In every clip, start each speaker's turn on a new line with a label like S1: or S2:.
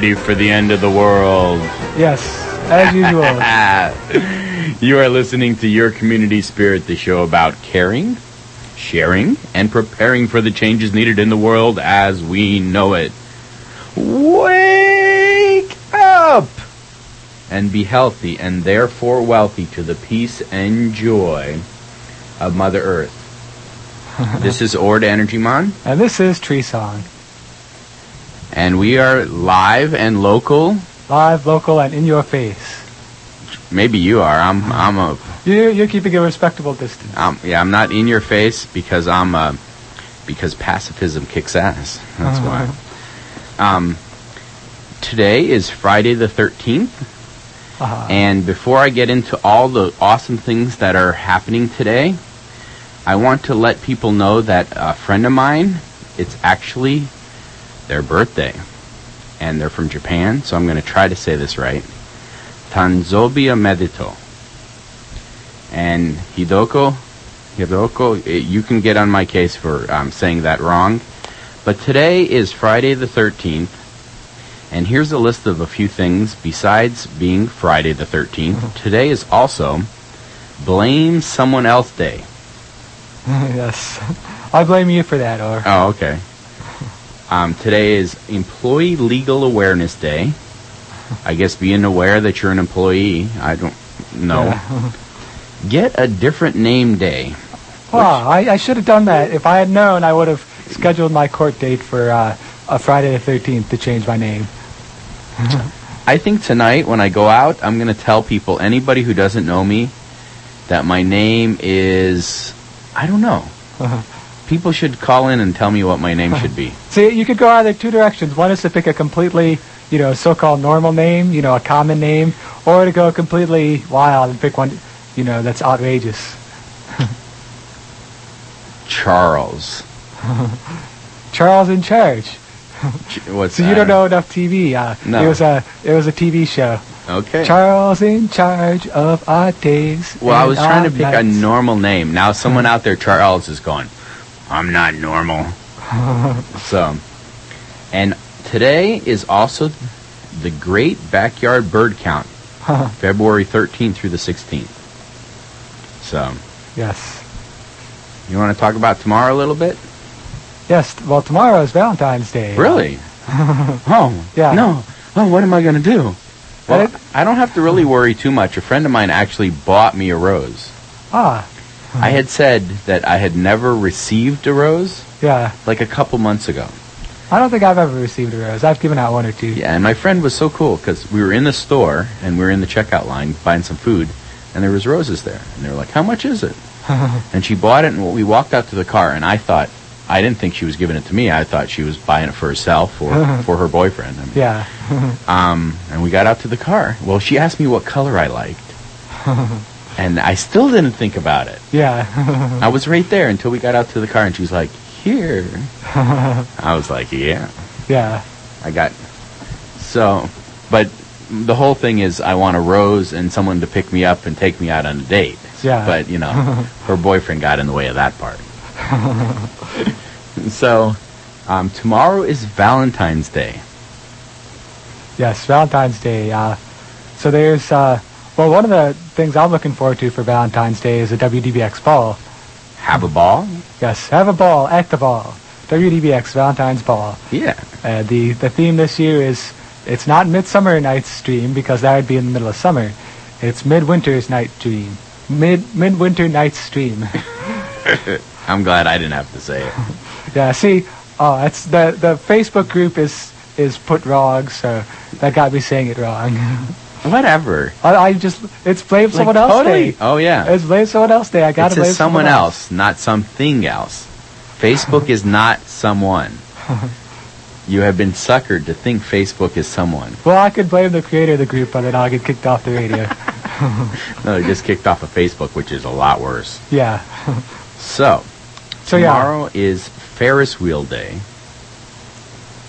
S1: Ready for the end of the world?
S2: Yes, as usual.
S1: you are listening to Your Community Spirit, the show about caring, sharing, and preparing for the changes needed in the world as we know it. Wake up! And be healthy and therefore wealthy to the peace and joy of Mother Earth. this is Ord Energy Mon.
S2: and this is Tree Song.
S1: And we are live and local.
S2: Live, local, and in your face.
S1: Maybe you are. I'm. I'm a.
S2: You're, you're keeping a respectable distance.
S1: Um, yeah, I'm not in your face because I'm. Uh, because pacifism kicks ass. That's why. Um, today is Friday the 13th,
S2: Uh-huh.
S1: and before I get into all the awesome things that are happening today, I want to let people know that a friend of mine, it's actually their birthday, and they're from Japan, so I'm going to try to say this right. Tanzobia Medito. And Hidoko, Hidoko, eh, you can get on my case for um, saying that wrong. But today is Friday the 13th, and here's a list of a few things besides being Friday the 13th. Today is also Blame Someone Else Day.
S2: yes. I blame you for that, or.
S1: Oh, okay. Um, today is Employee Legal Awareness Day. I guess being aware that you're an employee. I don't know.
S2: Yeah.
S1: Get a different name day.
S2: Ah, I, I should have done that. If I had known, I would have scheduled my court date for uh, a Friday the 13th to change my name.
S1: I think tonight when I go out, I'm going to tell people, anybody who doesn't know me, that my name is. I don't know. People should call in and tell me what my name should be.
S2: See, you could go either two directions. One is to pick a completely, you know, so-called normal name, you know, a common name, or to go completely wild and pick one, you know, that's outrageous.
S1: Charles.
S2: Charles in charge.
S1: Ch- What's
S2: So you don't know enough TV. Uh,
S1: No.
S2: It was a it was a TV show.
S1: Okay.
S2: Charles in charge of our days.
S1: Well, I was trying to pick a normal name. Now someone out there, Charles, is going, I'm not normal. so, and today is also the Great Backyard Bird Count, February 13th through the 16th. So,
S2: yes.
S1: you want to talk about tomorrow a little bit?
S2: Yes. Well, tomorrow is Valentine's Day.
S1: Really? oh,
S2: Yeah.
S1: No. Oh, what am I going to do? Well,
S2: That
S1: I don't have to really worry too much. A friend of mine actually bought me a rose.
S2: Ah.
S1: I had said that I had never received a rose
S2: Yeah.
S1: like a couple months ago.
S2: I don't think I've ever received a rose. I've given out one or two.
S1: Yeah, and my friend was so cool because we were in the store and we were in the checkout line buying some food, and there was roses there, and they were like, "How much is it?" and she bought it, and we walked out to the car, and I thought, I didn't think she was giving it to me. I thought she was buying it for herself or for her boyfriend. I mean,
S2: Yeah.
S1: Um, and we got out to the car. Well, she asked me what color I liked, and I still didn't think about it.
S2: Yeah.
S1: I was right there until we got out to the car, and she's like, "Here." I was like, "Yeah."
S2: yeah.
S1: I got so, but the whole thing is I want a rose and someone to pick me up and take me out on a date.
S2: Yeah.
S1: But you know, her boyfriend got in the way of that part. so, um, tomorrow is Valentine's Day.
S2: Yes, Valentine's Day. Uh, so there's, uh, well, one of the things I'm looking forward to for Valentine's Day is a WDBX ball.
S1: Have a ball?
S2: Yes, have a ball, act the ball. WDBX Valentine's Ball.
S1: Yeah.
S2: Uh, the the theme this year is it's not Midsummer Night's Dream because that would be in the middle of summer. It's Midwinter's Night Dream. Mid Midwinter Night's Dream.
S1: I'm glad I didn't have to say it.
S2: yeah, see, oh, that's the the Facebook group is is put wrong, so that got me saying it wrong.
S1: Whatever.
S2: I, I just it's blame someone else
S1: totally.
S2: day.
S1: Oh yeah.
S2: It's blame someone else day. I gotta blame
S1: says someone else, not something else. Facebook is not someone. You have been suckered to think Facebook is someone.
S2: Well, I could blame the creator of the group, but then I'll get kicked off the radio.
S1: No, they just kicked off of Facebook, which is a lot worse.
S2: yeah.
S1: So,
S2: So yeah,
S1: tomorrow is Ferris Wheel Day.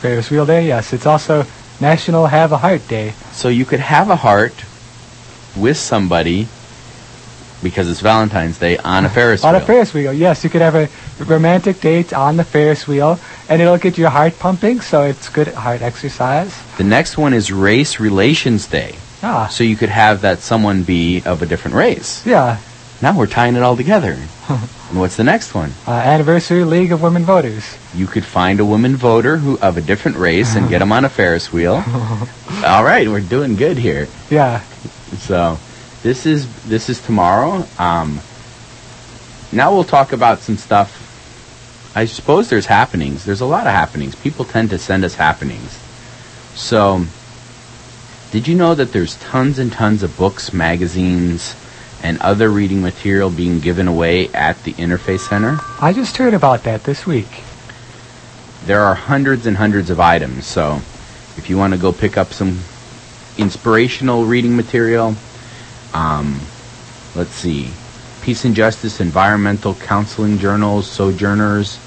S2: Ferris Wheel Day. Yes, it's also National Have a Heart Day.
S1: So you could have a heart with somebody because it's Valentine's Day on a Ferris
S2: on
S1: wheel.
S2: a Ferris wheel. Yes, you could have a romantic date on the Ferris wheel, and it'll get your heart pumping, so it's good heart exercise.
S1: the next one is Race Relations Day.
S2: Ah,
S1: So you could have that someone be of a different race.
S2: yeah.
S1: Now we're tying it all together. and what's the next one?
S2: Uh, anniversary League of Women Voters.
S1: You could find a woman voter who of a different race and get them on a Ferris wheel. all right, we're doing good here.
S2: Yeah.
S1: So this is this is tomorrow. Um, now we'll talk about some stuff. I suppose there's happenings. There's a lot of happenings. People tend to send us happenings. So, did you know that there's tons and tons of books, magazines, and other reading material being given away at the Interfaith Center?
S2: I just heard about that this week.
S1: There are hundreds and hundreds of items. So, if you want to go pick up some inspirational reading material, um, let's see, Peace and Justice, Environmental Counseling Journals, Sojourners,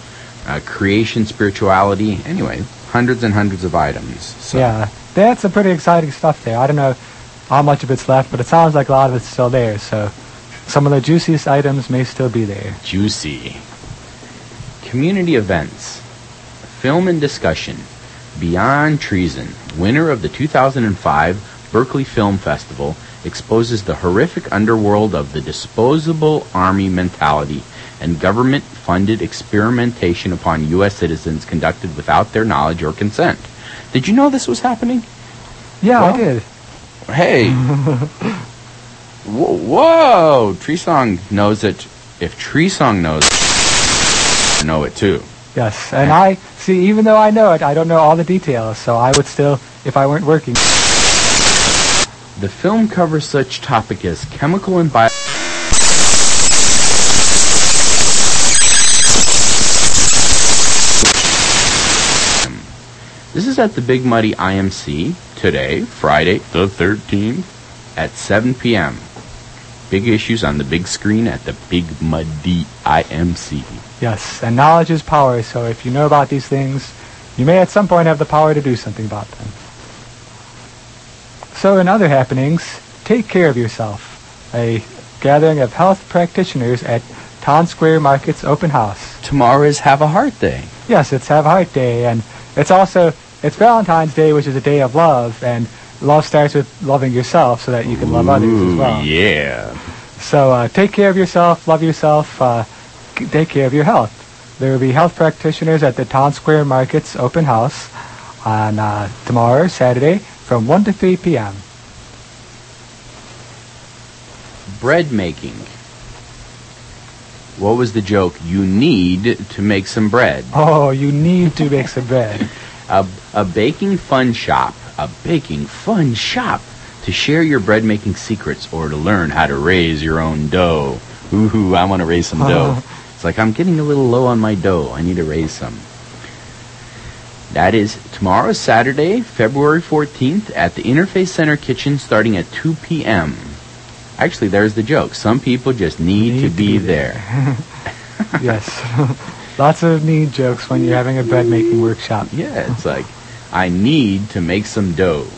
S1: uh, Creation, Spirituality. Anyway, hundreds and hundreds of items. So,
S2: Yeah, that's some pretty exciting stuff there. I don't know how much of it's left, but it sounds like a lot of it's still there. So some of the juiciest items may still be there.
S1: Juicy. Community events. Film and discussion. Beyond Treason, winner of the 2005 Berkeley Film Festival, exposes the horrific underworld of the disposable army mentality and government funded experimentation upon U.S. citizens conducted without their knowledge or consent. Did you know this was happening?
S2: Yeah,
S1: Well-
S2: I did.
S1: Hey! whoa, whoa! Tree Song knows it. If Tree Song knows it, I know it too.
S2: Yes, and I see. Even though I know it, I don't know all the details. So I would still, if I weren't working.
S1: The film covers such topic as chemical and bio. This is at the Big Muddy IMC today, Friday the 13th, at 7 p.m. Big issues on the big screen at the Big Muddy IMC.
S2: Yes, and knowledge is power. So if you know about these things, you may at some point have the power to do something about them. So in other happenings, take care of yourself. A gathering of health practitioners at Town Square Market's open house.
S1: Tomorrow is Have a Heart Day.
S2: Yes, it's Have a Heart Day, and it's also it's Valentine's Day, which is a day of love, and love starts with loving yourself, so that you can love others as well.
S1: Yeah.
S2: So uh, take care of yourself, love yourself, uh, c- take care of your health. There will be health practitioners at the Town Square Market's open house on uh, tomorrow, Saturday, from 1 to 3 p.m.
S1: bread making. What was the joke? You need to make some bread.
S2: Oh, you need to make some bread.
S1: A, a baking fun shop. A baking fun shop to share your bread making secrets or to learn how to raise your own dough. Ooh, I want to raise some dough. It's like I'm getting a little low on my dough. I need to raise some. That is tomorrow, Saturday, February 14th, at the Interfaith Center kitchen starting at 2 p.m. Actually, there's the joke. Some people just need, to, be there.
S2: yes. Lots of need jokes when you're having a bread making workshop.
S1: Yeah, it's like, I need to make some dough.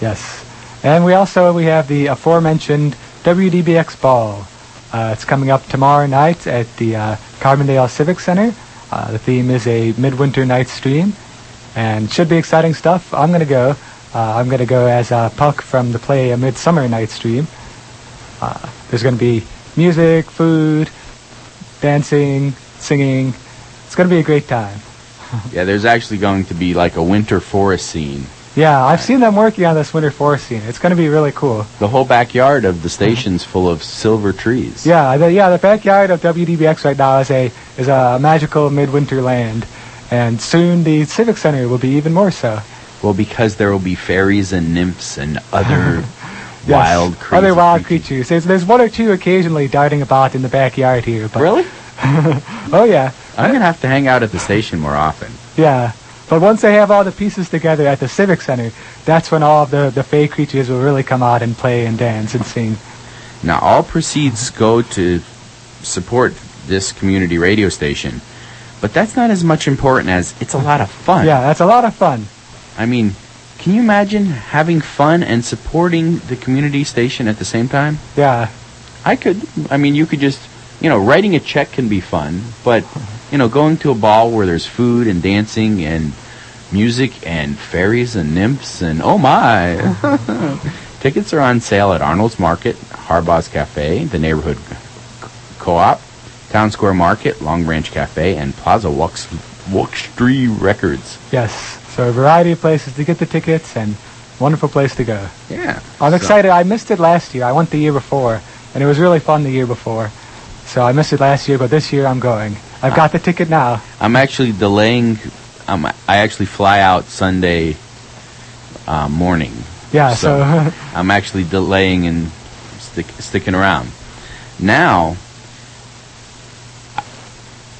S2: Yes. And we also we have the aforementioned WDBX Ball. Uh, it's coming up tomorrow night at the uh, Carbondale Civic Center. Uh, the theme is a midwinter night stream, and should be exciting stuff. I'm going to go. Uh, I'm going to go as uh, Puck from the play A Midsummer Night's Dream. Uh, there's going to be music, food, dancing, singing. It's going to be a great time.
S1: Yeah, there's actually going to be like a winter forest scene.
S2: Yeah, I've seen them working on this winter forest scene. It's going to be really cool.
S1: The whole backyard of the station's full of silver trees.
S2: Yeah, the, yeah. The backyard of WDBX right now is a is a magical midwinter land, and soon the Civic Center will be even more so.
S1: Well, because there will be fairies and nymphs and other
S2: Yes,
S1: wild creatures.
S2: other wild creatures. There's there's one or two occasionally darting about in the backyard here. But,
S1: Really?
S2: Oh yeah,
S1: I'm gonna have to hang out at the station more often.
S2: yeah. But once they have all the pieces together at the Civic Center, that's when all of the the fey creatures will really come out and play and dance and sing.
S1: Now, all proceeds go to support this community radio station, but that's not as much important as it's a mm. lot of fun.
S2: Yeah, that's a lot of fun.
S1: I mean, can you imagine having fun and supporting the community station at the same time?
S2: Yeah,
S1: I could. I mean, you could just, you know, writing a check can be fun, but you know, going to a ball where there's food and dancing and music and fairies and nymphs and oh my. Tickets are on sale at Arnold's Market, Harbaugh's Cafe, the Neighborhood Co-op, Town Square Market, Long Branch Cafe, and Plaza Wux, Wuxtry Records.
S2: Yes. So a variety of places to get the tickets and wonderful place to go.
S1: Yeah.
S2: I'm
S1: so-
S2: excited. I missed it last year. I went the year before, and it was really fun the year before. So I missed it last year, but this year I'm going. I've got the ticket now.
S1: I'm actually delaying. Um, I actually fly out Sunday uh, morning.
S2: Yeah, so,
S1: I'm actually delaying and stick, sticking around. Now,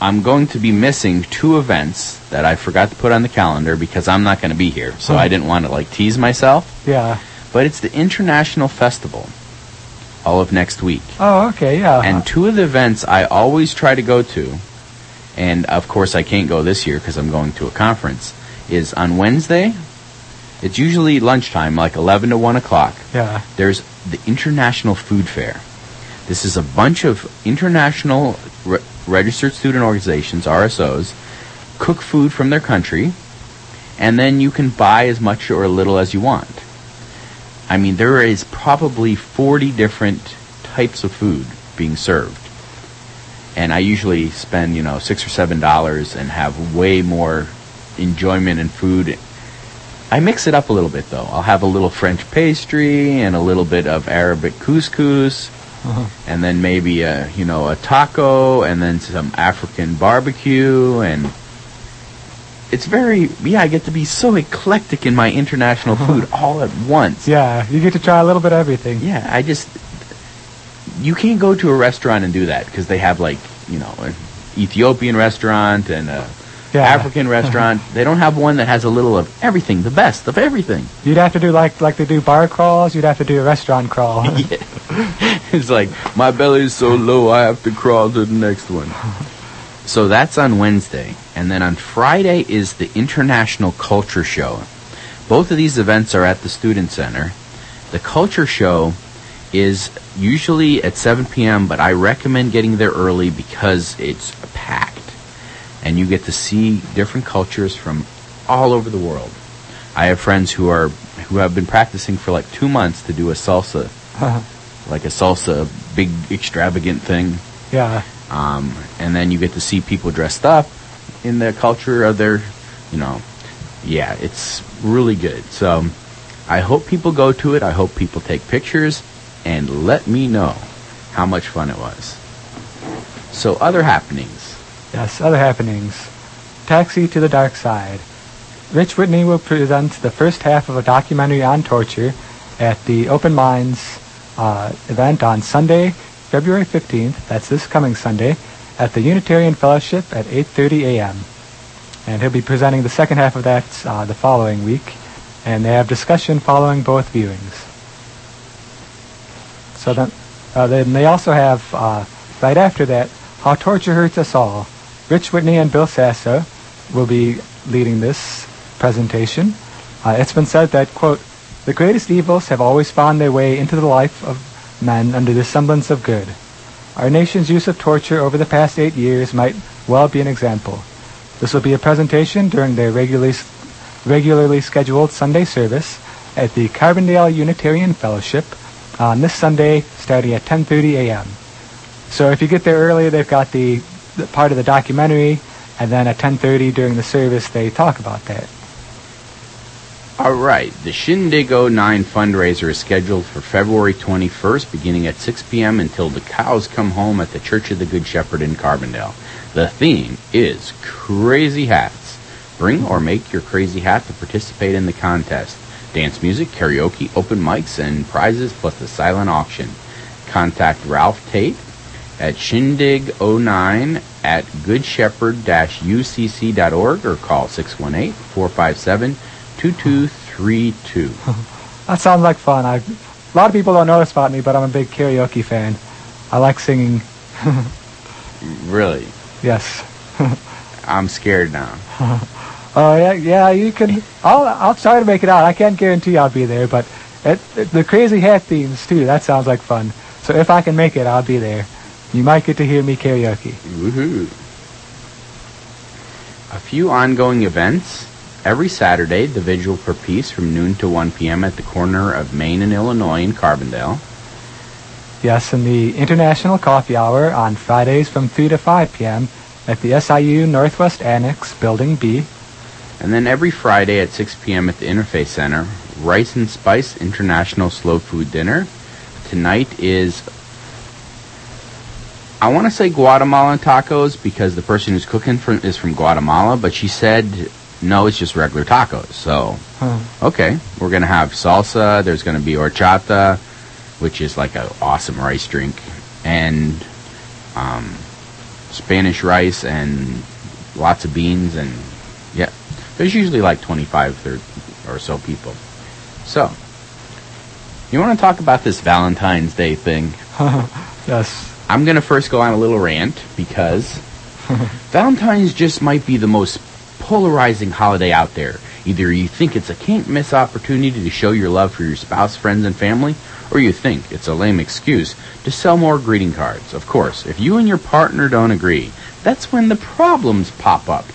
S1: I'm going to be missing two events that I forgot to put on the calendar because I'm not going to be here. So
S2: Hmm.
S1: I didn't want to like tease myself.
S2: yeah.
S1: But it's the International Festival all of next week.
S2: Oh, okay, yeah.
S1: And two of the events I always try to go to, and of course I can't go this year because I'm going to a conference, is on Wednesday. It's usually lunchtime, like 11 to 1 o'clock.
S2: yeah.
S1: There's the International Food Fair. This is a bunch of international re- registered student organizations, RSOs, cook food from their country, and then you can buy as much or a little as you want. I mean, there is probably 40 different types of food being served. And I usually spend, you know, six or seven dollars and have way more enjoyment in food. I mix it up a little bit though. I'll have a little French pastry and a little bit of Arabic couscous,
S2: Uh-huh.
S1: and then maybe a you know a taco, and then some African barbecue, and it's very yeah. I get to be so eclectic in my international food all at once.
S2: Yeah, you get to try a little bit of everything.
S1: Yeah, I just you can't go to a restaurant and do that because they have like you know an Ethiopian restaurant and a
S2: Yeah.
S1: African restaurant. they don't have one that has a little of everything, the best of everything.
S2: You'd have to do like like they do bar crawls. You'd have to do a restaurant crawl.
S1: Yeah. it's like my belly is so low I have to crawl to the next one. So that's on Wednesday, and then on Friday is the International Culture Show. Both of these events are at the Student Center. The Culture Show is usually at 7 p.m., but I recommend getting there early because it's packed, and you get to see different cultures from all over the world. I have friends who are who have been practicing for like two months to do a salsa like a salsa big extravagant thing
S2: yeah.
S1: um, and then you get to see people dressed up in their culture of their you know yeah it's really good so i hope people go to it i hope people take pictures and let me know how much fun it was so other happenings
S2: Yes, other happenings. Taxi to the Dark Side. Rich Whitney will present the first half of a documentary on torture at the Open Minds uh, event on Sunday, February 15th, that's this coming Sunday, at the Unitarian Fellowship at 8.30 a.m. And he'll be presenting the second half of that uh, the following week, and they have discussion following both viewings. So then, uh, then they also have, uh, right after that, How Torture Hurts Us All. Rich Whitney and Bill Sasso will be leading this presentation. Uh, it's been said that, quote, the greatest evils have always found their way into the life of men under the semblance of good. Our nation's use of torture over the past eight years might well be an example. This will be a presentation during their regularly, regularly scheduled Sunday service at the Carbondale Unitarian Fellowship on this Sunday starting at 10.30 a.m. So if you get there early, they've got the, the part of the documentary, and then at 10.30 during the service, they talk about that.
S1: All right, the Shindigo 09 fundraiser is scheduled for February 21st, beginning at 6 p.m. until the cows come home at the Church of the Good Shepherd in Carbondale. The theme is Crazy Hats. Bring or make your crazy hat to participate in the contest. Dance music, karaoke, open mics, and prizes plus the silent auction. Contact Ralph Tate at shindig09 at goodshepherd-ucc.org or call 618-457-2232.
S2: That sounds like fun. I, a lot of people don't know this about me, but I'm a big karaoke fan. I like singing.
S1: really?
S2: Yes.
S1: I'm scared now.
S2: Oh yeah, yeah. You can. I'll I'll try to make it out. I can't guarantee I'll be there, but it, it- the crazy hat themes too. That sounds like fun. So if I can make it, I'll be there. You might get to hear me karaoke.
S1: Woohoo. A few ongoing events. Every Saturday, the Vigil for Peace from noon to 1 p.m. at the corner of Main and Illinois in Carbondale.
S2: Yes, and the International Coffee Hour on Fridays from 3 to 5 p.m. at the SIU Northwest Annex, Building B.
S1: And then every Friday at 6 p.m. at the Interfaith Center, Rice and Spice International Slow Food Dinner. Tonight is, I want to say Guatemalan tacos because the person who's cooking from, is from Guatemala, but she said no, it's just regular tacos. So,
S2: Huh.
S1: okay, we're gonna have salsa. There's gonna be horchata, which is like an awesome rice drink, and um, Spanish rice and lots of beans and yeah. There's usually like 25 30 or so people. So, you want to talk about this Valentine's Day thing?
S2: yes.
S1: I'm going to first go on a little rant because Valentine's just might be the most polarizing holiday out there. Either you think it's a can't miss opportunity to show your love for your spouse, friends, and family, or you think it's a lame excuse to sell more greeting cards. Of course, if you and your partner don't agree, that's when the problems pop up.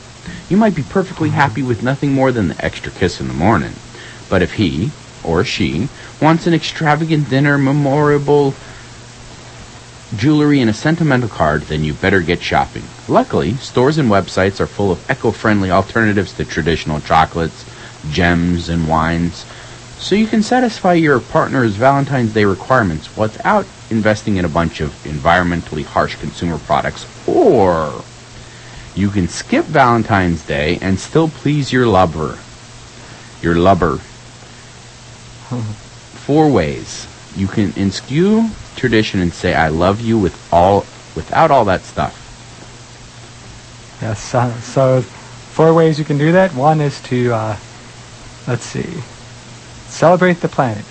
S1: You might be perfectly happy with nothing more than the extra kiss in the morning. But if he or she wants an extravagant dinner, memorable jewelry, and a sentimental card, then you better get shopping. Luckily, stores and websites are full of eco-friendly alternatives to traditional chocolates, gems, and wines, so you can satisfy your partner's Valentine's Day requirements without investing in a bunch of environmentally harsh consumer products, or you can skip Valentine's Day and still please your lover. Your lover. Four ways. You can inskew tradition and say I love you with all without all that stuff.
S2: Yes. Uh, so, four ways you can do that. One is to, uh, let's see, celebrate the planet.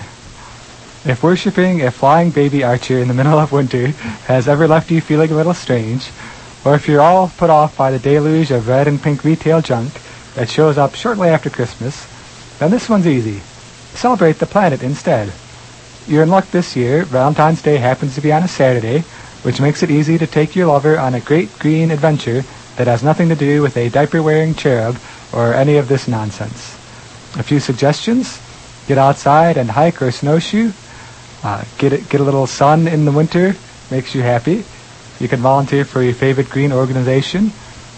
S2: If worshipping a flying baby archer in the middle of winter has ever left you feeling a little strange, or if you're all put off by the deluge of red and pink retail junk that shows up shortly after Christmas, then this one's easy. Celebrate the planet instead. You're in luck this year. Valentine's Day happens to be on a Saturday, which makes it easy to take your lover on a great green adventure that has nothing to do with a diaper-wearing cherub or any of this nonsense. A few suggestions. Get outside and hike or snowshoe. Uh, get, a, get a little sun in the winter. Makes you happy. You can volunteer for your favorite green organization.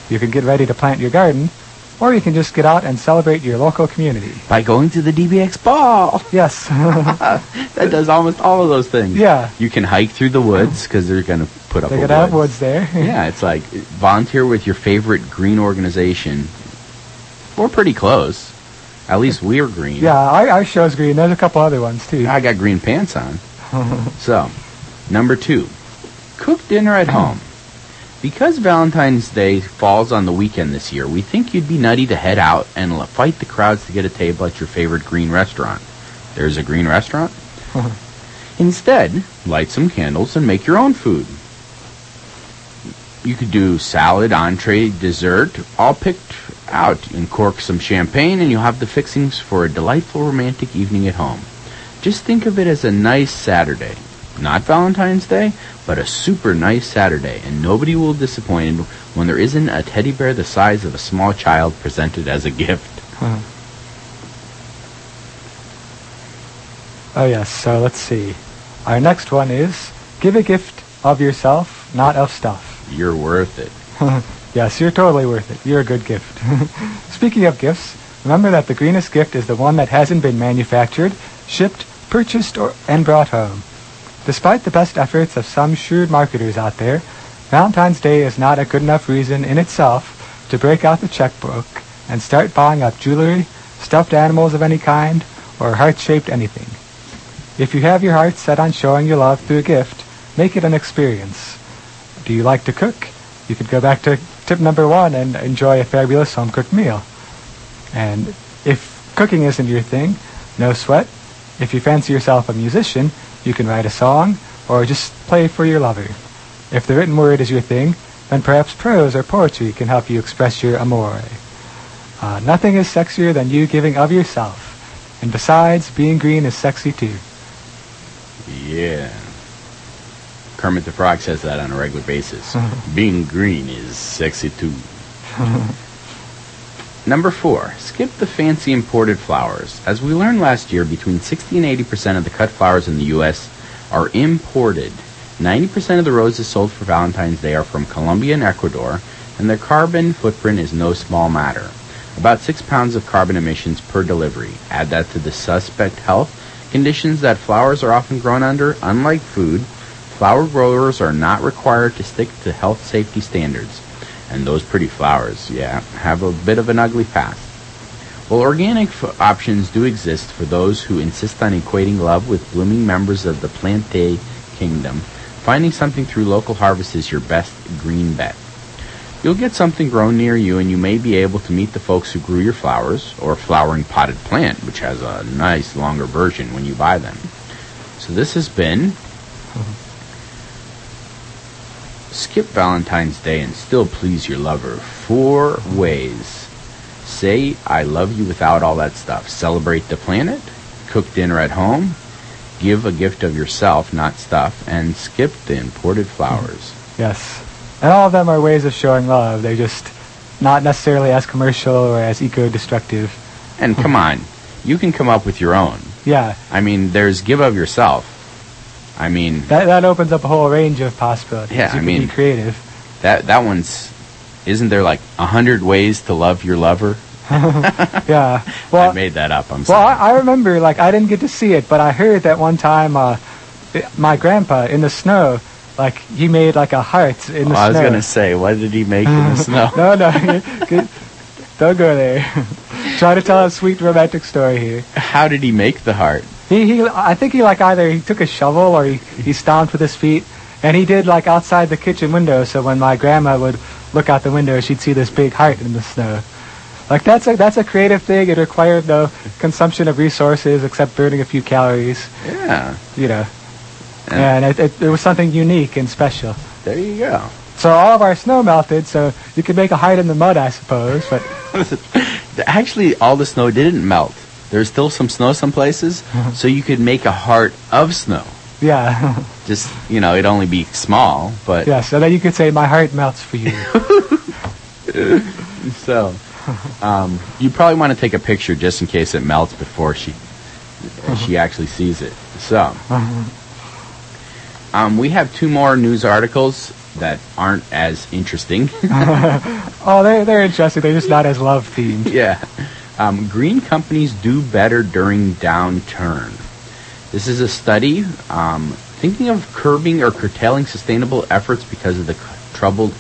S2: You can get ready to plant your garden. Or you can just get out and celebrate your local community.
S1: By going to the DBX ball.
S2: Yes.
S1: that does almost all of those things.
S2: yeah.
S1: You can hike through the woods because they're going to put up
S2: They
S1: a
S2: could have woods there.
S1: yeah, it's like volunteer with your favorite green organization. We're pretty close. At least we're green.
S2: Yeah, our, our show's green. There's a couple other ones, too.
S1: I got green pants on. so, number two, cook dinner at home. Because Valentine's Day falls on the weekend this year, we think you'd be nutty to head out and fight the crowds to get a table at your favorite green restaurant. There's a green restaurant? Instead, light some candles and make your own food. You could do salad, entree, dessert, all picked out. And cork some champagne, and you'll have the fixings for a delightful romantic evening at home. Just think of it as a nice Saturday. Not Valentine's Day, but a super nice Saturday, and nobody will be disappointed when there isn't a teddy bear the size of a small child presented as a gift.
S2: Oh, yes. So let's see. Our next one is give a gift of yourself, not of stuff.
S1: You're worth it.
S2: yes, you're totally worth it. You're a good gift. Speaking of gifts, remember that the greenest gift is the one that hasn't been manufactured, shipped, purchased, or and brought home. Despite the best efforts of some shrewd marketers out there, Valentine's Day is not a good enough reason in itself to break out the checkbook and start buying up jewelry, stuffed animals of any kind, or heart-shaped anything. If you have your heart set on showing your love through a gift, make it an experience. Do you like to cook? You could go back to tip number one and enjoy a fabulous home-cooked meal. And if cooking isn't your thing, no sweat. If you fancy yourself a musician, you can write a song or just play for your lover. If the written word is your thing, then perhaps prose or poetry can help you express your amore. Uh, nothing is sexier than you giving of yourself. And besides, being green is sexy too.
S1: Yeah. Kermit the Frog says that on a regular basis. Being green is sexy too. Number four, skip the fancy imported flowers. As we learned last year, between 60 and 80% of the cut flowers in the U.S. are imported. 90% of the roses sold for Valentine's Day are from Colombia and Ecuador, and their carbon footprint is no small matter. About 6 pounds of carbon emissions per delivery. Add that to the suspect health conditions that flowers are often grown under. Unlike food, flower growers are not required to stick to health safety standards. And those pretty flowers, yeah, have a bit of an ugly past. Well, organic f- options do exist for those who insist on equating love with blooming members of the plantain kingdom. Finding something through local harvest is your best green bet. You'll get something grown near you, and you may be able to meet the folks who grew your flowers, or a flowering potted plant, which has a nice longer version when you buy them. So this has been mm-hmm. Skip Valentine's Day and still please your lover. Four ways. Say I love you without all that stuff. Celebrate the planet. Cook dinner at home. Give a gift of yourself, not stuff. And skip the imported flowers.
S2: Yes. And all of them are ways of showing love. They're just not necessarily as commercial or as eco-destructive.
S1: And come on, you can come up with your own.
S2: Yeah,
S1: I mean, there's give of yourself. I mean,
S2: that, that opens up a whole range of possibilities.
S1: Yeah,
S2: you
S1: I mean-
S2: be creative.
S1: that that one's. Isn't there like a hundred ways to love your lover?
S2: Yeah. Well,
S1: I made that up. I'm
S2: Well,
S1: sorry.
S2: I, I remember, like, I didn't get to see it, but I heard that one time, uh, it- my grandpa in the snow, like, he made like a heart in the
S1: Oh, I was gonna say, what did he make in the snow?
S2: no, no, don't go there. Try to tell a sweet romantic story here.
S1: How did he make the heart?
S2: He, he, I think he like either he took a shovel or he, he stomped with his feet, and he did like outside the kitchen window. So when my grandma would look out the window, she'd see this big heart in the snow. Like that's a that's a creative thing. It required no consumption of resources except burning a few calories.
S1: Yeah,
S2: You know,
S1: Yeah.
S2: and it, it, it was something unique and special.
S1: there you go.
S2: So all of our snow melted, so you could make a heart in the mud, I suppose. But
S1: Actually, all the snow didn't melt. There's still some snow some places, so you could make a heart of snow.
S2: yeah,
S1: Just you know, it'd only be small, but
S2: yeah. So then you could say, "My heart melts for you."
S1: so um, you probably want to take a picture just in case it melts before she she actually sees it. So um, we have two more news articles that aren't as interesting.
S2: oh, they're they're interesting. They're just not as love themed.
S1: yeah. Um, green companies do better during downturn. This is a study um, thinking of curbing or curtailing sustainable efforts because of the c- troubled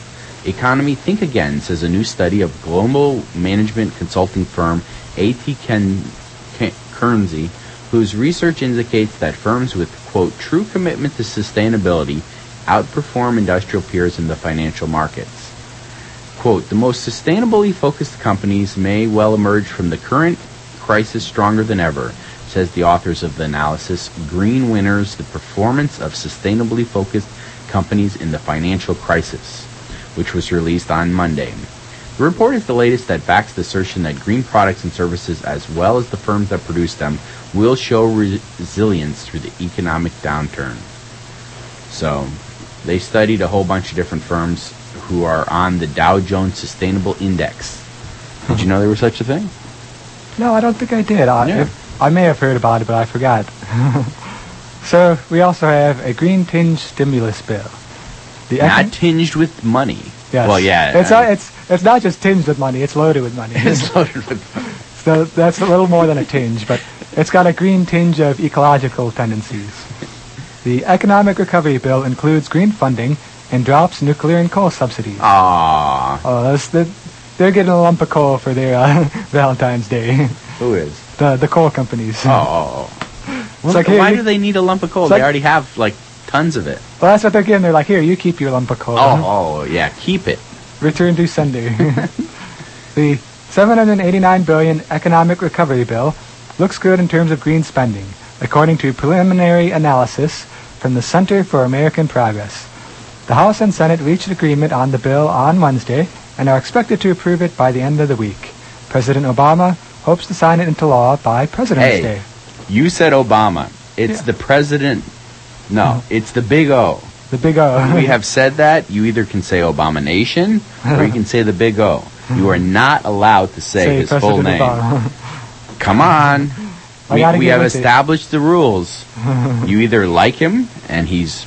S1: economy. Think again, says a new study of global management consulting firm AT Ken, Ken, Kearnsey, whose research indicates that firms with quote true commitment to sustainability outperform industrial peers in the financial markets. Quote, the most sustainably focused companies may well emerge from the current crisis stronger than ever, says the authors of the analysis, Green Winners, the performance of sustainably focused companies in the financial crisis, which was released on Monday. The report is the latest that backs the assertion that green products and services, as well as the firms that produce them, will show re- resilience through the economic downturn. So, they studied a whole bunch of different firms who are on the Dow Jones Sustainable Index. Did you know there was such a thing?
S2: No, I don't think I did. I,
S1: Yeah.
S2: if- I may have heard about it, but I forgot. so we also have a green tinge stimulus bill. The econ-
S1: Not tinged with money.
S2: yes.
S1: Well, yeah.
S2: It's not. It's it's not just tinged with money. It's loaded with money.
S1: it's loaded with.
S2: so that's a little more than a tinge, but it's got a green tinge of ecological tendencies. The economic recovery bill includes green funding and drops nuclear and coal subsidies.
S1: Aww.
S2: Oh, that's the, they're getting a lump of coal for their uh, Valentine's Day.
S1: Who is?
S2: the the coal companies.
S1: Oh. oh, oh. Well,
S2: like,
S1: why
S2: here,
S1: do they need a lump of coal?
S2: It's
S1: They
S2: like-
S1: already have like tons of it.
S2: Well, that's what they're getting. They're like, here, you keep your lump of coal.
S1: Oh, oh, yeah. Keep it.
S2: Return to sender. the 789 billion economic recovery bill looks good in terms of green spending, according to preliminary analysis from the Center for American Progress. The House and Senate reached agreement on the bill on Wednesday and are expected to approve it by the end of the week. President Obama hopes to sign it into law by President's
S1: Hey.
S2: Day.
S1: You said Obama. It's
S2: Yeah.
S1: the president. No, it's the big O.
S2: The big O.
S1: we have said that. You either can say abomination or you can say the big O. You are not allowed to say, his full name.
S2: Obama.
S1: Come on. We, we have
S2: it
S1: established the rules. you either like him and he's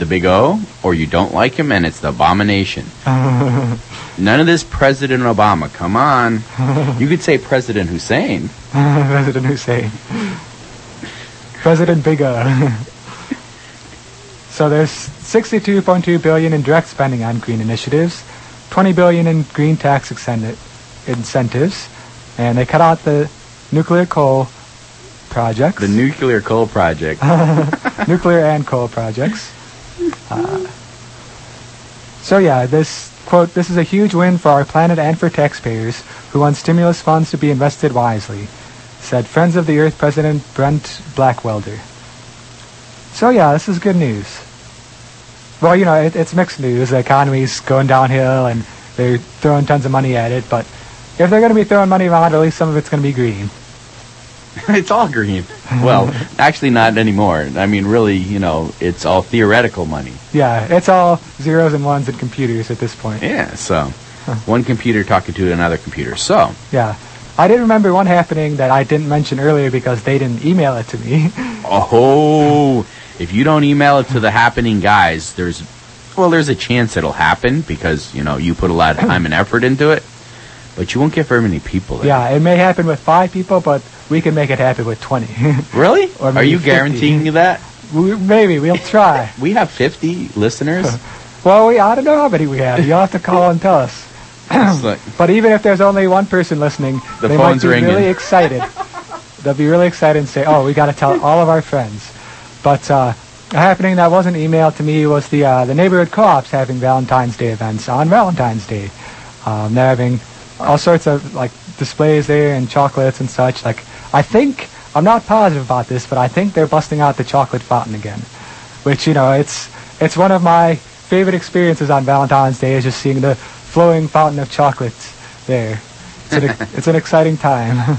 S1: the big O, or you don't like him and it's the abomination. None of this President Obama. Come on. You could say President Hussein.
S2: President Hussein. President Big O. so there's 62.2 billion in direct spending on green initiatives, 20 billion in green tax incentives, and they cut out the nuclear coal projects,
S1: The nuclear coal project.
S2: nuclear and coal projects. Uh, so yeah, this quote, this is a huge win for our planet and for taxpayers who want stimulus funds to be invested wisely, said Friends of the Earth President Brent Blackwelder. So yeah, this is good news. Well, you know, it, it's mixed news. The economy's going downhill and they're throwing tons of money at it, but if they're going to be throwing money around, at least some of it's going to be green.
S1: it's all green. Well, actually, not anymore. I mean, really, you know, it's all theoretical money.
S2: Yeah, it's all zeros and ones and computers at this point.
S1: Yeah, so one computer talking to another computer. So,
S2: Yeah. I did remember one happening that I didn't mention earlier because they didn't email it to me.
S1: oh, if you don't email it to the happening guys, there's, well, there's a chance it'll happen because, you know, you put a lot of time and effort into it, but you won't get very many people there.
S2: yeah, it may happen with five people, but we can make it happen with 20.
S1: Really?
S2: Or
S1: Are you
S2: 50.
S1: guaranteeing that?
S2: We- Maybe, we'll try.
S1: We have 50 listeners.
S2: well, we, I don't know how many we have. You'll have to call and tell us.
S1: Like-
S2: But even if there's only one person listening,
S1: The
S2: they
S1: phone's
S2: might be
S1: ringing.
S2: really excited. They'll be really excited and say, "Oh, we got to tell all of our friends." But uh, a happening that wasn't emailed to me was the uh, the neighborhood co-ops having Valentine's Day events on Valentine's Day. Um, they're having all sorts of like displays there and chocolates and such. Like I think I'm not positive about this, but I think they're busting out the chocolate fountain again, which you know it's it's one of my favorite experiences on Valentine's Day is just seeing the flowing fountain of chocolates there. It's an, it's an exciting time.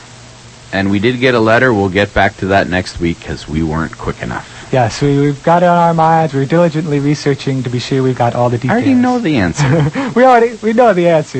S1: and we did get a letter. We'll get back to that next week because we weren't quick enough.
S2: yes, we, we've got it on our minds. We're diligently researching to be sure we've got all the details.
S1: I already know the answer.
S2: we already we know the answer,